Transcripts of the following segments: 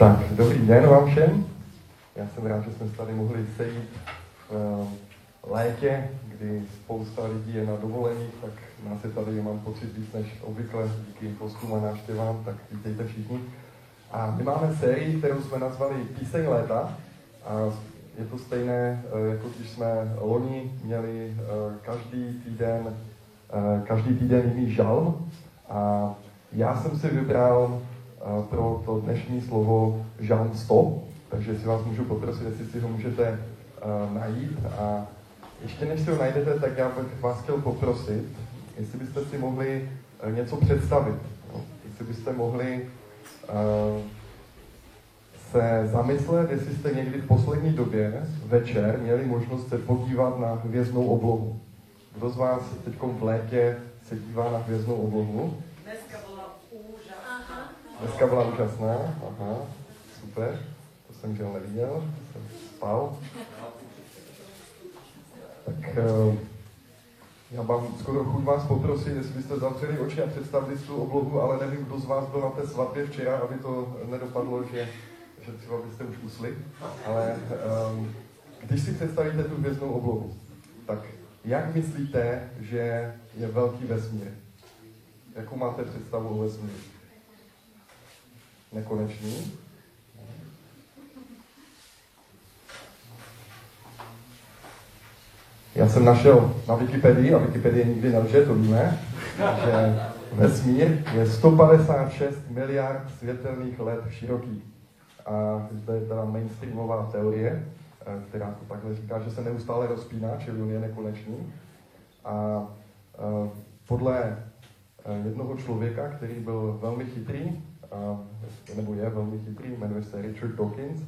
Tak, dobrý den vám všem. Já jsem rád, že jsme se tady mohli sejít v eh, létě, kdy spousta lidí je na dovoleních, tak nás je tady, mám pocit, víc než obvykle díky hostům a návštěvám, tak vítejte všichni. A my máme sérii, kterou jsme nazvali Píseň léta. A je to stejné, eh, jako když jsme loni měli eh, každý týden, každý týden jiný žalm. A já jsem si vybral pro to dnešní slovo žalm 100, takže si vás můžu poprosit, jestli si ho můžete uh, najít. A ještě než si ho najdete, tak já bych vás chtěl poprosit, jestli byste si mohli uh, něco představit. No? Jestli byste mohli uh, se zamyslet, jestli jste někdy v poslední době večer měli možnost se podívat na hvězdnou oblohu. Kdo z vás teď v létě se dívá na hvězdnou oblohu? Dneska byla úžasná. Aha, super jsem žel neviděl, jsem spal. Tak uh, já mám skoro chuť vás poprosit, jestli byste zavřeli oči a představili tu oblohu, ale nevím, kdo z vás byl na té svatbě včera, aby to nedopadlo, že, že třeba byste už usli. Ale um, když si představíte tu hvězdnou oblohu, tak jak myslíte, že je velký vesmír? Jakou máte představu o vesmíru? Nekonečný? Já jsem našel na Wikipedii, a Wikipedie nikdy nelže, to víme, že vesmír je 156 miliard světelných let široký. A to je teda mainstreamová teorie, eh, která to takhle říká, že se neustále rozpíná, čili on je nekonečný. A eh, podle eh, jednoho člověka, který byl velmi chytrý, nebo je velmi chytrý, jmenuje se Richard Dawkins,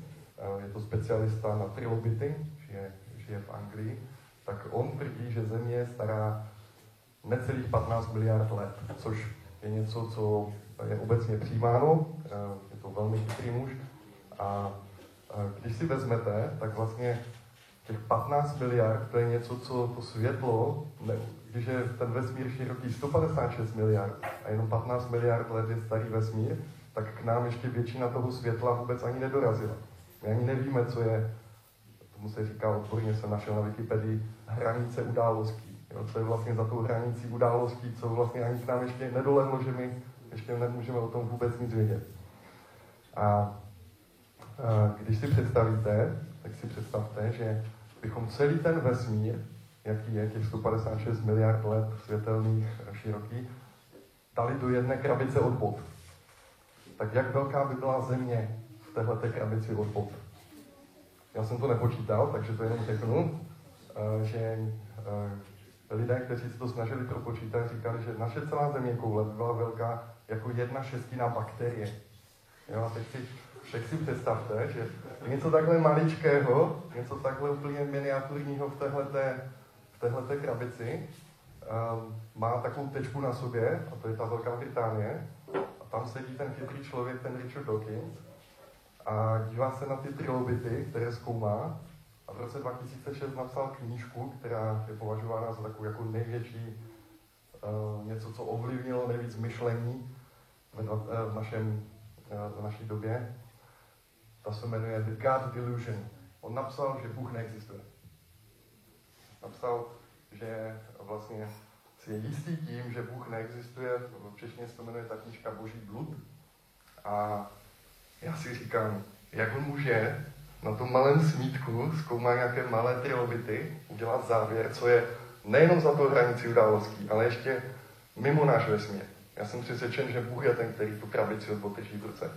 je to specialista na trilobity, žije, žije v Anglii, tak on tvrdí, že Země je stará necelých 15 miliard let, což je něco, co je obecně přijímáno, eh, je to velmi chytrý muž. A když si vezmete, tak vlastně těch 15 miliard, to je něco, co to světlo, ne, když je ten vesmír široký 156 miliard. A jenom 15 miliard let je starý vesmír, tak k nám ještě většina toho světla vůbec ani nedorazila. My ani nevíme, co je tomu se říká odborně, jsem našel na Wikipedii, hranice událostí. Jo, co je vlastně za tou hranicí událostí, co vlastně ani k nám ještě nedolehlo, že my ještě nemůžeme o tom vůbec nic vědět. A, a když si představíte, tak si představte, že bychom celý ten vesmír, jaký je těch 156 miliard let světelných široký, dali do jedné krabice od bod. Tak jak velká by byla země v této krabici od bod? Já jsem to nepočítal, takže to jenom řeknu, eh, že eh, lidé, kteří se to snažili propočítat, říkali, že naše celá země koule byla velká jako jedna šestina bakterie. Jo, a teď si, teď si představte, že něco takhle maličkého, něco takhle úplně miniaturního v téhleté, v téhleté krabici, um, má takovou tečku na sobě, a to je ta Velká Británie, tam sedí ten chytrý člověk, ten Richard Dawkins, a dívá se na ty trilobity, které zkoumá a v roce 2006 napsal knížku, která je považována za takovou jako největší uh, něco, co ovlivnilo nejvíc myšlení v, uh, v, našem, uh, v naší době. Ta se jmenuje The God Delusion. On napsal, že Bůh neexistuje. Napsal, že vlastně si je jistý tím, že Bůh neexistuje. V češtině se to jmenuje ta knížka Boží blud. A já si říkám, jak on může na tom malém smítku zkoumat nějaké malé trilobity, udělat závěr, co je nejenom za to hranici událostí, ale ještě mimo náš vesmír. Já jsem přesvědčen, že Bůh je ten, který tu krabici odbotrží v ruce.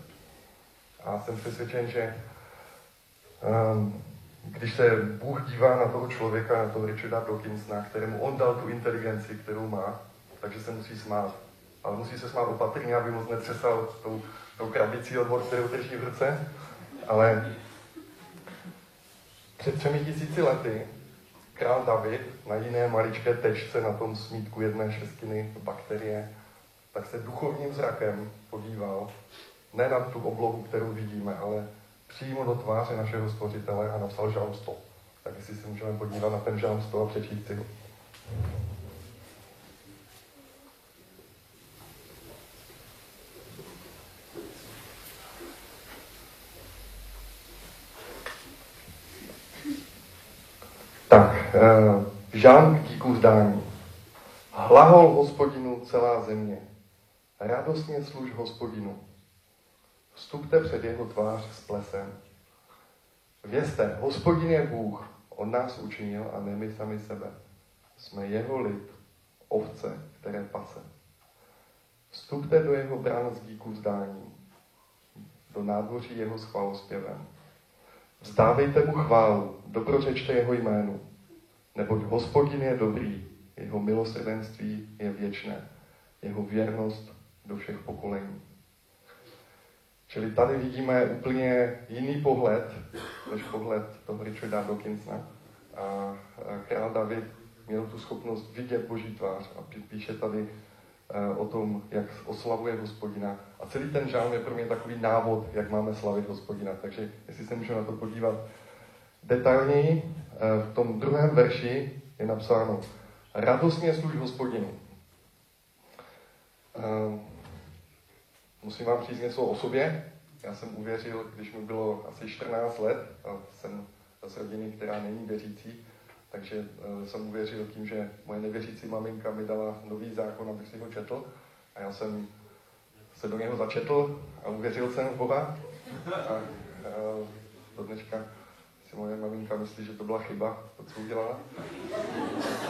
A jsem přesvědčen, že um, když se Bůh dívá na toho člověka, na toho Richarda Dawkinsona, kterému on dal tu inteligenci, kterou má, takže se musí smát. Ale musí se smát opatrně, aby moc netřesal tou tou krabicí od vod, kterou drží v ruce, ale před třemi tisíci lety král David na jiné maličké tečce na tom smítku jedné šestiny bakterie, tak se duchovním zrakem podíval ne na tu oblohu, kterou vidíme, ale přímo do tváře našeho stvořitele a napsal žalm 100. Tak jestli se můžeme podívat na ten žalm 100 a přečíst si ho. Tak, eh, žalm díku vzdání. Hlahol hospodinu celá země. Radostně služ hospodinu. Vstupte před jeho tvář s plesem. Vězte, hospodin je Bůh, on nás učinil a ne my sami sebe. Jsme jeho lid, ovce, které pase. Vstupte do jeho brán s díku vzdání, do nádvoří jeho s chvalospěvem. Vzdávejte mu chválu, dobrořečte jeho jménu, neboť hospodin je dobrý, jeho milosrdenství je věčné, jeho věrnost do všech pokolení. Čili tady vidíme úplně jiný pohled, než pohled toho Richarda Dawkinsona. A král David měl tu schopnost vidět Boží tvář a píše tady eh, o tom, jak oslavuje hospodina. A celý ten žálm je pro mě takový návod, jak máme slavit hospodina. Takže jestli se můžeme na to podívat detailněji, eh, v tom druhém verši je napsáno radostně služ hospodinu. Eh, musím vám říct něco o sobě. Já jsem uvěřil, když mi bylo asi 14 let a jsem z rodiny, která není věřící, takže uh, jsem uvěřil tím, že moje nevěřící maminka mi dala nový zákon, abych si ho četl. A já jsem se do něho začetl a uvěřil jsem v Boha. A uh, do dneška si moje maminka myslí, že to byla chyba, to, co udělala.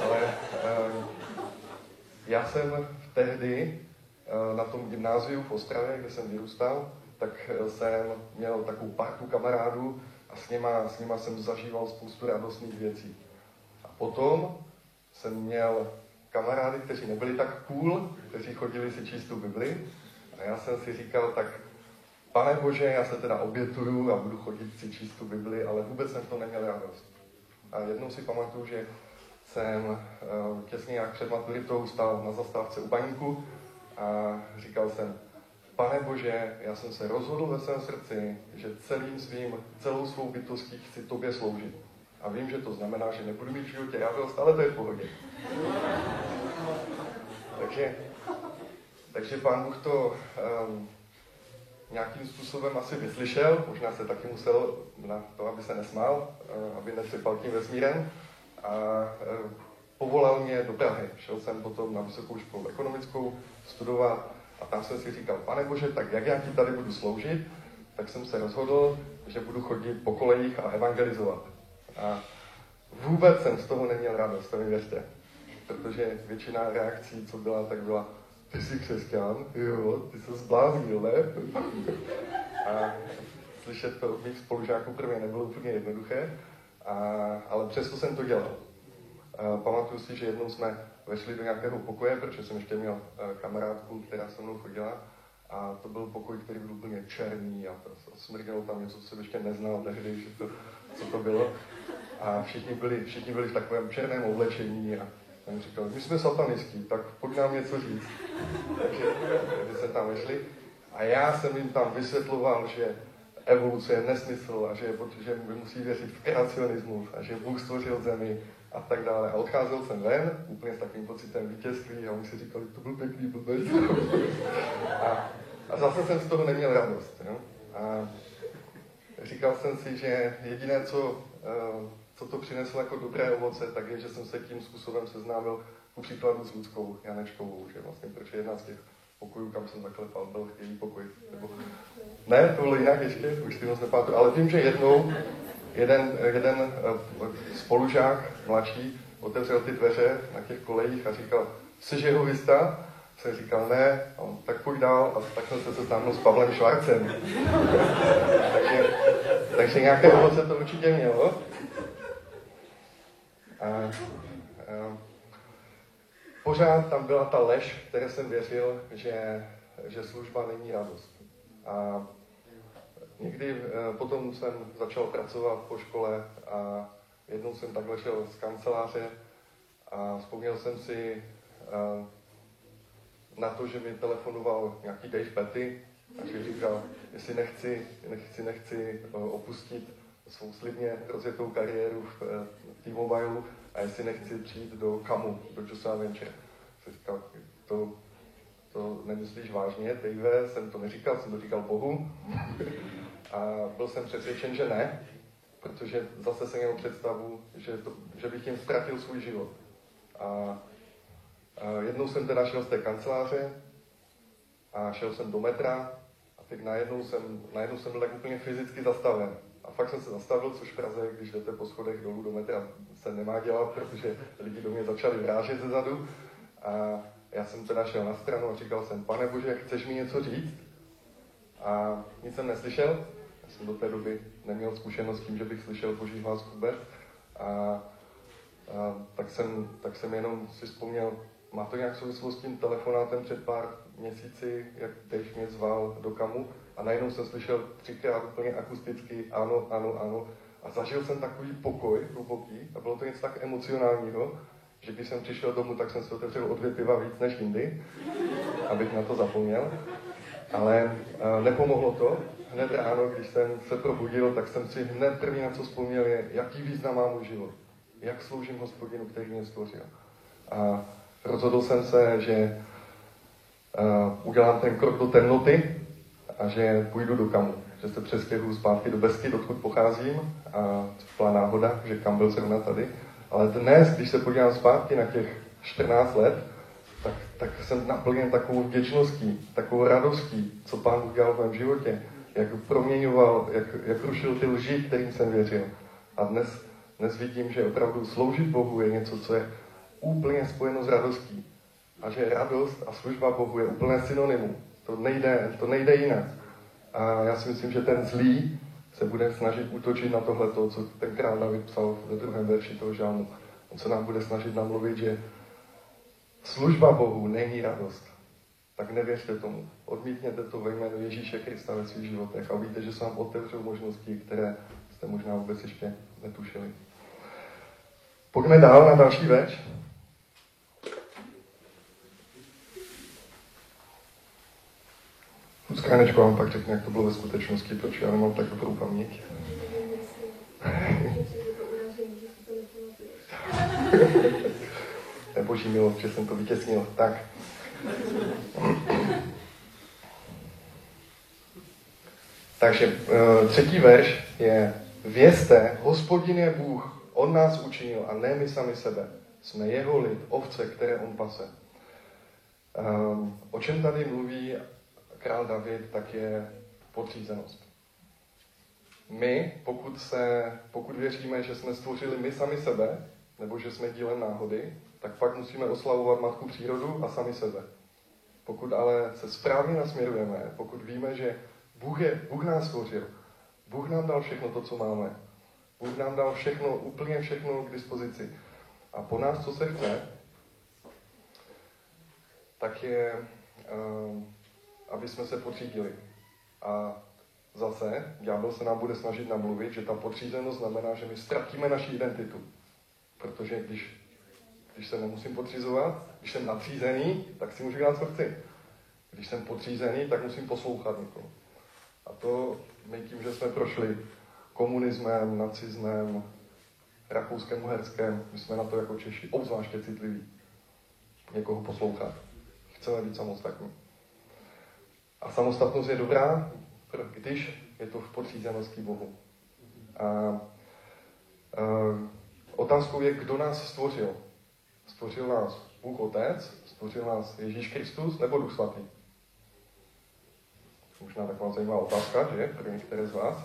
Ale uh, já jsem tehdy na tom gymnáziu v Ostravě, kde jsem vyrůstal, tak jsem měl takovou partu kamarádů a s nima, s nima jsem zažíval spoustu radostných věcí. Potom jsem měl kamarády, kteří nebyli tak cool, kteří chodili si číst tu Bibli. A já jsem si říkal, tak pane Bože, já se teda obětuju a budu chodit si číst tu Bibli, ale vůbec jsem to neměl radost. A jednou si pamatuju, že jsem eh, těsně jak před maturitou stál na zastávce u baníku a říkal jsem, pane Bože, já jsem se rozhodl ve svém srdci, že celým svým, celou svou bytostí chci tobě sloužit. A vím, že to znamená, že nebudu mít v životě radost, ale to je v pohodě. takže, takže pán Bůh to um, nějakým způsobem asi vyslyšel, možná se taky musel na to, aby se nesmál, uh, aby nesypal tím vesmírem. A uh, povolal mě do Prahy. Šel jsem potom na vysokou školu ekonomickou studovat a tam jsem si říkal, pane Bože, tak jak já ti tady budu sloužit, tak jsem se rozhodl, že budu chodit po kolejích a evangelizovat. A vůbec jsem z toho neměl radost, to mi věřte. Protože většina reakcí, co byla, tak byla, ty jsi křesťan, jo, ty se zbláznil, ne? A slyšet to od mých spolužáků prvně nebylo úplně jednoduché, a, ale přesto jsem to dělal. A pamatuju si, že jednou jsme vešli do nějakého pokoje, protože jsem ještě měl e, kamarádku, která se mnou chodila, a to byl pokoj, který byl úplně černý a, smrdělo tam něco, co jsem ještě neznal tehdy, že to, co to bylo. A všichni byli, všichni byli v takovém černém oblečení a jsem říkal, my jsme satanistí, tak pojď nám něco říct. Takže když se tam vešli. A já jsem jim tam vysvětloval, že evoluce je nesmysl a že, že musí věřit v kreacionismus a že Bůh stvořil zemi a tak dále. A odcházel jsem ven úplně s takovým pocitem vítězství a oni si říkali, to byl pěkný blbec. a, a zase jsem z toho neměl radost. Jo? A říkal jsem si, že jediné, co uh, co to přineslo jako dobré ovoce, tak je, že jsem se tím způsobem seznámil ku příkladu s Ludskou Janečkovou, že vlastně, proč jedna z těch pokojů, kam jsem zaklepal, byl její pokoj. Nebo... Ne, to bylo jinak ještě, už si moc nepamatuju, ale vím, že jednou jeden, jeden eh, spolužák mladší otevřel ty dveře na těch kolejích a říkal, jsi jehovista? Jsem říkal, ne, a on, tak pojď dál a tak jsem se seznámil s Pavlem Švarcem. takže, takže nějaké ovoce to určitě mělo. A, a pořád tam byla ta lež, které jsem věřil, že, že služba není radost. A někdy e, potom jsem začal pracovat po škole a jednou jsem takhle šel z kanceláře a vzpomněl jsem si e, na to, že mi telefonoval nějaký Dave Petty a že říkal, jestli nechci, nechci, nechci opustit svou slibně rozjetou kariéru v, v T-Mobile a jestli nechci přijít do kamu, do Joshua Venture. Jsem říkal, to, to nemyslíš vážně, Dave, jsem to neříkal, jsem to říkal Bohu. A byl jsem přesvědčen, že ne, protože zase jsem měl představu, že, to, že bych jim ztratil svůj život. A, a jednou jsem teda šel z té kanceláře a šel jsem do metra a teď najednou jsem, najednou jsem byl tak úplně fyzicky zastaven. A fakt jsem se zastavil, což v Praze, když jdete po schodech dolů do metra, se nemá dělat, protože lidi do mě začali vrážet ze zadu. A já jsem teda šel na stranu a říkal jsem, pane Bože, chceš mi něco říct? A nic jsem neslyšel. Já jsem do té doby neměl zkušenost s tím, že bych slyšel Boží hlas vůbec. A, a tak, jsem, tak jsem jenom si vzpomněl, má to nějak souvislost s tím telefonátem před pár měsíci, jak teď mě zval do kamu a najednou jsem slyšel třikrát úplně akusticky ano, ano, ano. A zažil jsem takový pokoj hluboký a bylo to něco tak emocionálního, že když jsem přišel domů, tak jsem si otevřel o dvě piva víc než jindy, abych na to zapomněl. Ale uh, nepomohlo to. Hned ráno, když jsem se probudil, tak jsem si hned první na co vzpomněl je, jaký význam má můj život. Jak sloužím hospodinu, který mě stvořil. A rozhodl jsem se, že uh, udělám ten krok do temnoty a že půjdu do kamu. Že se přestěhuju zpátky do Besky, odkud pocházím. A byla náhoda, že kam byl zrovna tady. Ale dnes, když se podívám zpátky na těch 14 let, tak, tak jsem naplněn takovou vděčností, takovou radostí, co Pán udělal v mém životě, jak proměňoval, jak, jak rušil ty lži, kterým jsem věřil. A dnes, dnes vidím, že opravdu sloužit Bohu je něco, co je úplně spojeno s radostí. A že radost a služba Bohu je úplné synonymum. To nejde, to nejde jinak. A já si myslím, že ten zlý se bude snažit útočit na tohle, co ten král David psal ve druhém verši toho žálmu. On se nám bude snažit namluvit, že služba Bohu není radost. Tak nevěřte tomu. Odmítněte to ve jménu Ježíše Krista ve svých životech a víte, že se vám otevřou možnosti, které jste možná vůbec ještě netušili. Pojďme dál na další verš. Skránečko vám pak řekne, jak to bylo ve skutečnosti, proč já nemám tak dobrou paměť. je boží milost, že jsem to vytěsnil. Tak. Takže eh, třetí verš je Vězte, hospodin je Bůh, On nás učinil a ne my sami sebe. Jsme jeho lid, ovce, které on pase. Um, o čem tady mluví král David, tak je podřízenost. My, pokud, se, pokud věříme, že jsme stvořili my sami sebe, nebo že jsme dílem náhody, tak pak musíme oslavovat matku přírodu a sami sebe. Pokud ale se správně nasměrujeme, pokud víme, že Bůh, je, Bůh nás stvořil, Bůh nám dal všechno to, co máme, Bůh nám dal všechno, úplně všechno k dispozici. A po nás, co se chce, tak je, uh, aby jsme se podřídili. A zase, ďábel se nám bude snažit namluvit, že ta podřízenost znamená, že my ztratíme naši identitu. Protože když, když se nemusím podřízovat, když jsem nadřízený, tak si můžu dělat, co chci. Když jsem podřízený, tak musím poslouchat někoho. A to my tím, že jsme prošli komunismem, nacismem, rakouskem, uherském, my jsme na to jako Češi obzvláště citliví. Někoho poslouchat. Chceme být samostatní. A samostatnost je dobrá, když je to v podřízenosti Bohu. A, a otázkou je, kdo nás stvořil. Stvořil nás Bůh Otec, stvořil nás Ježíš Kristus nebo Duch Svatý. Možná taková zajímavá otázka, že? Pro některé z vás.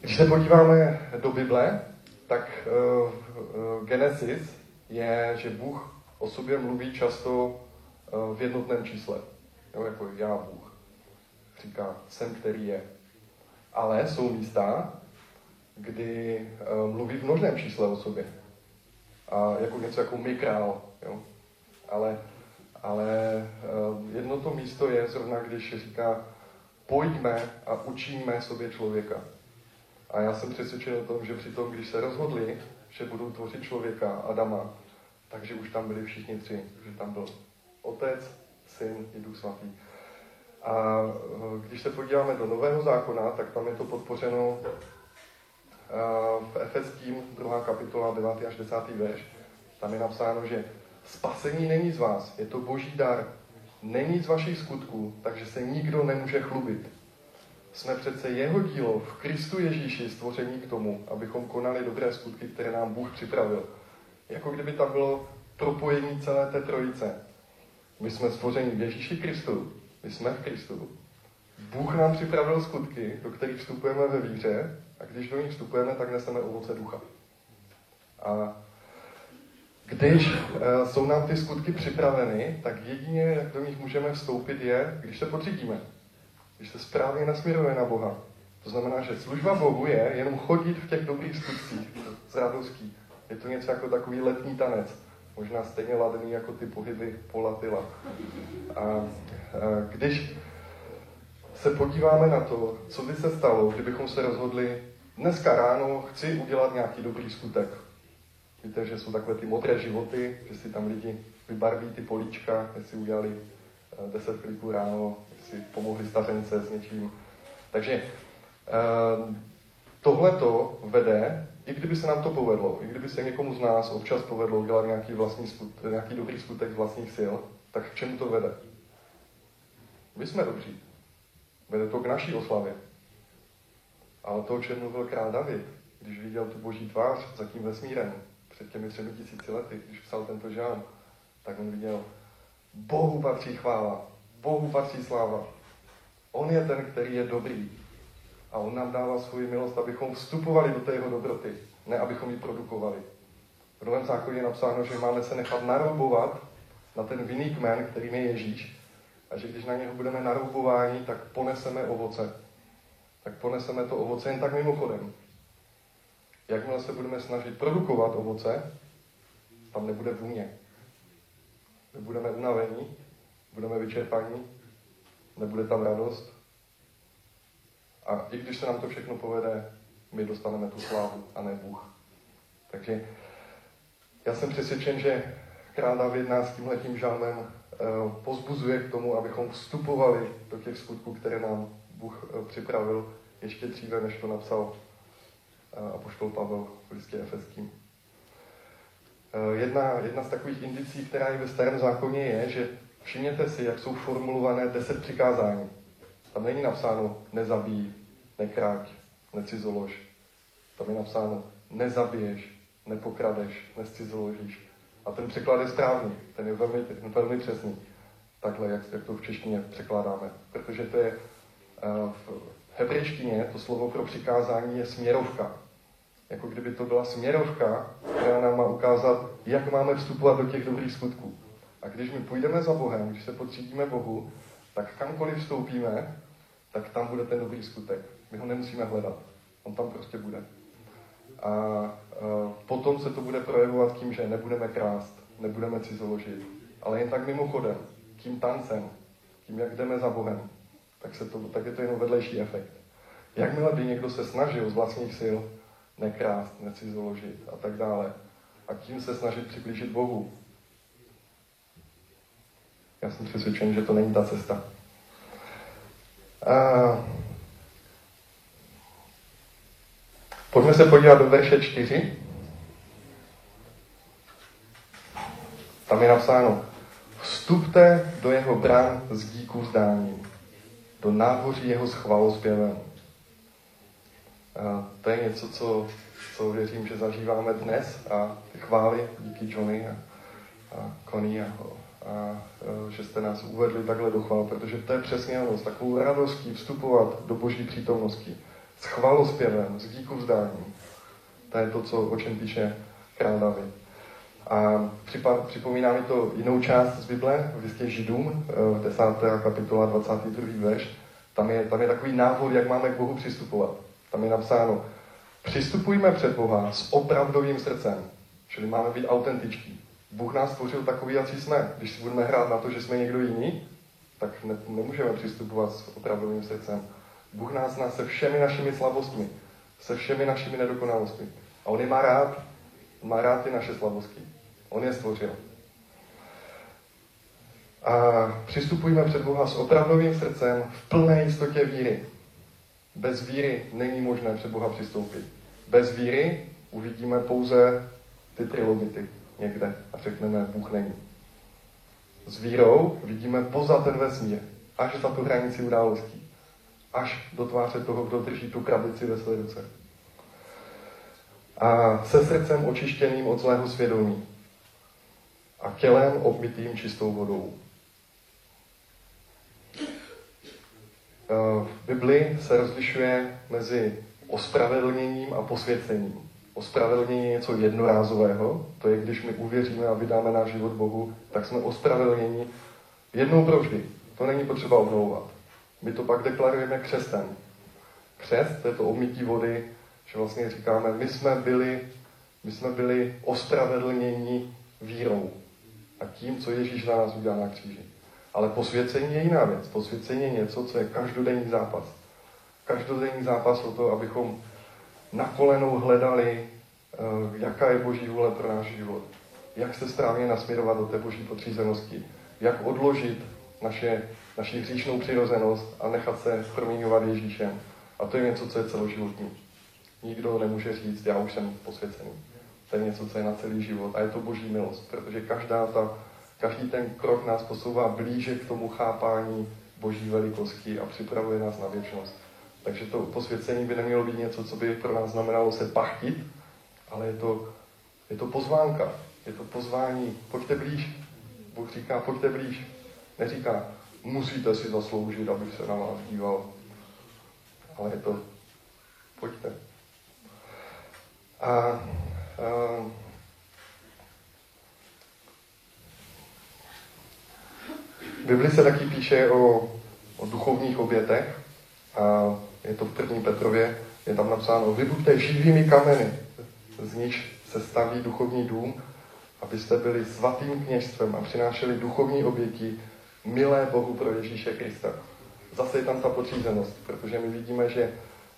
Když se podíváme do Bible, tak uh, Genesis je, že Bůh o sobě mluví často uh, v jednotném čísle. Jo, jako já Bůh. Říká, jsem, který je. Ale jsou místa, kdy uh, mluví v množném čísle o sobě. A jako něco jako my král. Jo? Ale, ale uh, jedno to místo je zrovna, když říká, pojďme a učíme sobě člověka. A já jsem přesvědčen o tom, že při tom, když se rozhodli, že budou tvořit člověka, Adama, takže už tam byli všichni tři. Že tam byl otec, syn i duch svatý. A eh, když se podíváme do Nového zákona, tak tam je to podpořeno v Efeským, druhá kapitola, 9. až 10. verš. Tam je napsáno, že spasení není z vás, je to boží dar. Není z vašich skutků, takže se nikdo nemůže chlubit. jsme přece jeho dílo v Kristu Ježíši stvoření k tomu, abychom konali dobré skutky, které nám Bůh připravil. Jako kdyby tam bylo propojení celé té trojice. My jsme stvoření v Ježíši Kristu, my jsme v Kristu. Bůh nám připravil skutky, do kterých vstupujeme ve víře a když do nich vstupujeme, tak neseme ovoce ducha. A když uh, jsou nám ty skutky připraveny, tak jedině, jak do nich můžeme vstoupit, je, když se podřídíme. Když se správně nasměruje na Boha. To znamená, že služba Bohu je jenom chodit v těch dobrých skutcích s radostí. Je to něco jako takový letní tanec. Možná stejně ladný jako ty pohyby Polatila. A, a když se podíváme na to, co by se stalo, kdybychom se rozhodli, dneska ráno chci udělat nějaký dobrý skutek. Víte, že jsou takové ty modré životy, že si tam lidi vybarví ty políčka, jestli udělali 10 eh, kliků ráno, jestli pomohli stařence s něčím. Takže eh, tohle to vede, i kdyby se nám to povedlo, i kdyby se někomu z nás občas povedlo udělat nějaký, vlastní skut, nějaký dobrý skutek z vlastních sil, tak k čemu to vede? My jsme dobří. Vede to k naší oslavě. To, o čem mluvil král David, když viděl tu boží tvář za tím vesmírem, před těmi třemi tisíci lety, když psal tento žán, tak on viděl, Bohu patří chvála, Bohu patří sláva. On je ten, který je dobrý. A on nám dává svou milost, abychom vstupovali do té jeho dobroty, ne abychom ji produkovali. V Novém zákoně je napsáno, že máme se nechat naroubovat na ten vinný kmen, kterým je Ježíš, a že když na něho budeme naroubováni, tak poneseme ovoce. Tak poneseme to ovoce jen tak mimochodem. Jakmile se budeme snažit produkovat ovoce, tam nebude vůně. My budeme unavení, budeme vyčerpaní, nebude tam radost. A i když se nám to všechno povede, my dostaneme tu slávu a ne Bůh. Takže já jsem přesvědčen, že král David nás tímhletím žalmem eh, pozbuzuje k tomu, abychom vstupovali do těch skutků, které nám Bůh eh, připravil ještě dříve, než to napsal a poštol Pavel v listě Efeským. E, jedna, jedna z takových indicí, která je ve starém zákoně, je, že všimněte si, jak jsou formulované deset přikázání. Tam není napsáno nezabij, nekráť, necizolož. Tam je napsáno nezabiješ, nepokradeš, nescizoložíš. A ten překlad je správný, ten je velmi, velmi přesný. Takhle, jak, jak to v češtině překládáme. Protože to je v hebrejštině to slovo pro přikázání je směrovka jako kdyby to byla směrovka, která nám má ukázat, jak máme vstupovat do těch dobrých skutků. A když my půjdeme za Bohem, když se potřídíme Bohu, tak kamkoliv vstoupíme, tak tam bude ten dobrý skutek. My ho nemusíme hledat. On tam prostě bude. A, a potom se to bude projevovat tím, že nebudeme krást, nebudeme cizoložit, ale jen tak mimochodem, tím tancem, tím, jak jdeme za Bohem, tak, se to, tak je to jenom vedlejší efekt. Jakmile by někdo se snažil z vlastních sil nekrást, necizoložit a tak dále. A tím se snažit přiblížit Bohu. Já jsem přesvědčen, že to není ta cesta. A... Pojďme se podívat do verše 4. Tam je napsáno, vstupte do jeho brán s díků zdáním, do nádvoří jeho s chvalozpěvem. A to je něco, co, co věřím, že zažíváme dnes a ty chvály díky Johnny a, a Connie a, a, že jste nás uvedli takhle do chvál, protože to je přesně ono, s takovou radostí vstupovat do boží přítomnosti, s chvalospěvem, s díku vzdáním. To je to, co, o čem píše král David. A připomíná mi to jinou část z Bible, v listě Židům, v 10. kapitola 22. verš. Tam je, tam je takový návod, jak máme k Bohu přistupovat. Tam je napsáno, přistupujme před Boha s opravdovým srdcem. Čili máme být autentičtí. Bůh nás stvořil takový, jaký jsme. Když si budeme hrát na to, že jsme někdo jiný, tak ne, nemůžeme přistupovat s opravdovým srdcem. Bůh nás zná se všemi našimi slabostmi, se všemi našimi nedokonalostmi. A On je má rád, má rád ty naše slabosti. On je stvořil. A přistupujme před Boha s opravdovým srdcem v plné jistotě víry. Bez víry není možné před Boha přistoupit. Bez víry uvidíme pouze ty trilogity někde a řekneme, Bůh není. S vírou vidíme poza ten vesmír, až za tu hranici událostí. až do tváře toho, kdo drží tu krabici ve své ruce. A se srdcem očištěným od zlého svědomí a tělem obmytým čistou vodou. V Bibli se rozlišuje mezi ospravedlněním a posvěcením. Ospravedlnění je něco jednorázového, to je, když my uvěříme a vydáme náš život Bohu, tak jsme ospravedlnění jednou provždy. To není potřeba obnovovat. My to pak deklarujeme křestem. Křest, to je to obmytí vody, že vlastně říkáme, my jsme byli, my jsme byli ospravedlnění vírou a tím, co Ježíš na nás udělal na kříži. Ale posvěcení je jiná věc. Posvěcení je něco, co je každodenní zápas. Každodenní zápas o to, abychom na kolenou hledali, eh, jaká je Boží vůle pro náš život. Jak se správně nasměrovat do té Boží podřízenosti. Jak odložit naše, naši hříšnou přirozenost a nechat se proměňovat Ježíšem. A to je něco, co je celoživotní. Nikdo nemůže říct, já už jsem posvěcený. To je něco, co je na celý život. A je to boží milost, protože každá ta, každý ten krok nás posouvá blíže k tomu chápání boží velikosti a připravuje nás na věčnost. Takže to posvěcení by nemělo být něco, co by pro nás znamenalo se pachtit, ale je to, je to pozvánka, je to pozvání, pojďte blíž. Bůh říká, pojďte blíž. Neříká, musíte si zasloužit, abych se na vás díval. Ale je to, pojďte. A, a v Bibli se taky píše o, o duchovních obětech. A je to v první Petrově, je tam napsáno, vy buďte živými kameny, z níž se staví duchovní dům, abyste byli svatým kněžstvem a přinášeli duchovní oběti milé Bohu pro Ježíše Krista. Zase je tam ta podřízenost, protože my vidíme, že,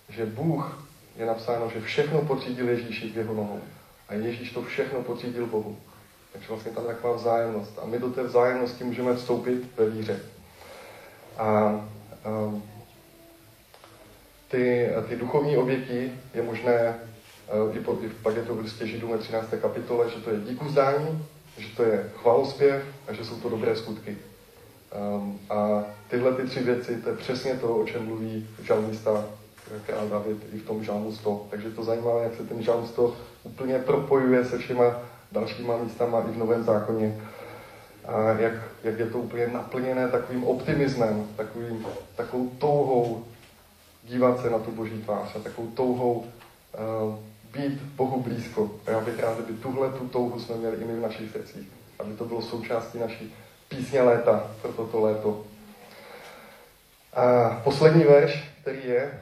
že Bůh je napsáno, že všechno podřídil Ježíši v jeho nohou. A Ježíš to všechno podřídil Bohu. Takže vlastně tam je taková vzájemnost. A my do té vzájemnosti můžeme vstoupit ve víře. A, a ty, ty duchovní oběti je možné, i, po, i pak je to v listě Židům ve 13. kapitole, že to je díku zdání, že to je chvalospěv a že jsou to dobré skutky. Um, a tyhle ty tři věci, to je přesně to, o čem mluví žalmista král David i v tom žalmu 100. Takže to zajímavé, jak se ten žalm 100 úplně propojuje se všema dalšíma místama i v Novém zákoně. A jak, jak je to úplně naplněné takovým optimismem, takovým, takovou touhou dívat se na tu boží tvář a takovou touhou uh, být Bohu blízko. A já bych rád, aby tuhle tu touhu jsme měli i my v našich srdcích. Aby to bylo součástí naší písně léta pro toto léto. A poslední verš, který je,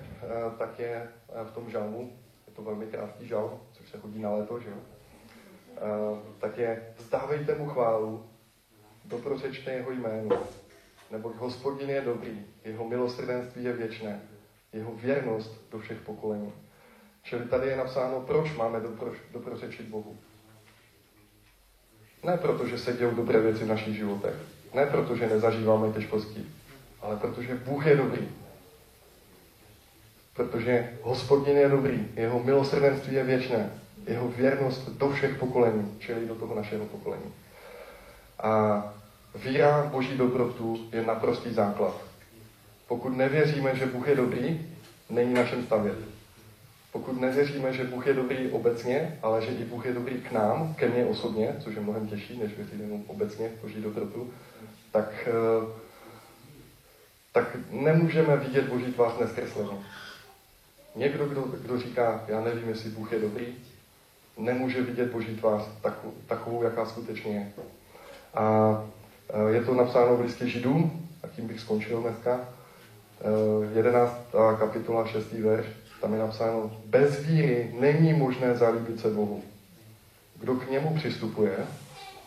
tak je uh, v tom žalmu. Je to velmi krátký žalm, což se chodí na léto, že jo? Uh, tak je, vzdávejte mu chválu, doprosečte jeho jméno, neboť hospodin je dobrý, jeho milosrdenství je věčné jeho věrnost do všech pokolení. Čili tady je napsáno, proč máme dopro, doprořečit Bohu. Ne proto, že se dějou dobré věci v našich životech. Ne proto, že nezažíváme těžkosti. Ale protože Bůh je dobrý. Protože hospodin je dobrý. Jeho milosrdenství je věčné. Jeho věrnost do všech pokolení, čili do toho našeho pokolení. A víra boží dobrotu je naprostý základ. Pokud nevěříme, že Bůh je dobrý, není našem stavět. Pokud nevěříme, že Bůh je dobrý obecně, ale že i Bůh je dobrý k nám, ke mně osobně, což je mnohem těžší, než věřit jenom obecně v Boží dobrotu, tak, eh, tak nemůžeme vidět Boží tvář neskresleně. Někdo, kdo, kdo říká, já nevím, jestli Bůh je dobrý, nemůže vidět Boží tvář takovou, takovou jaká skutečně je. A eh, je to napsáno v listě Židům, a tím bych skončil dneska. 11. Eh, kapitola 6. verš, tam je napsáno, bez víry není možné zalíbit se Bohu. Kdo k němu přistupuje,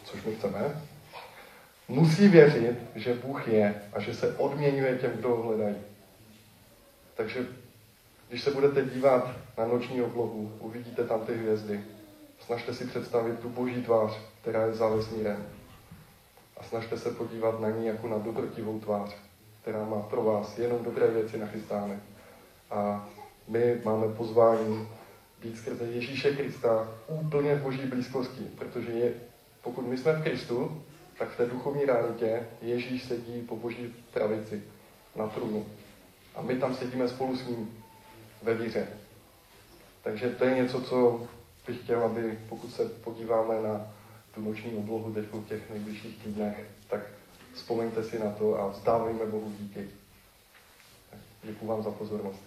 což my chceme, musí věřit, že Bůh je a že se odměňuje těm, kdo ho hledají. Takže když se budete dívat na noční oblohu, uvidíte tam ty hvězdy. Snažte si představit tu boží tvář, která je za vesmírem. A snažte se podívat na ní jako na dobrotivou tvář která má pro vás jenom dobré věci nachystány. A my máme pozvání být skrze Ježíše Krista úplně v boží blízkosti, protože je, pokud my jsme v Kristu, tak v té duchovní realitě Ježíš sedí po boží pravici na trůnu. A my tam sedíme spolu s ním ve víře. Takže to je něco, co bych chtěl, aby pokud se podíváme na tu noční oblohu teď v těch nejbližších týdnech, tak vzpomeňte si na to a vzdávejme Bohu díky. Děkuji vám za pozornost.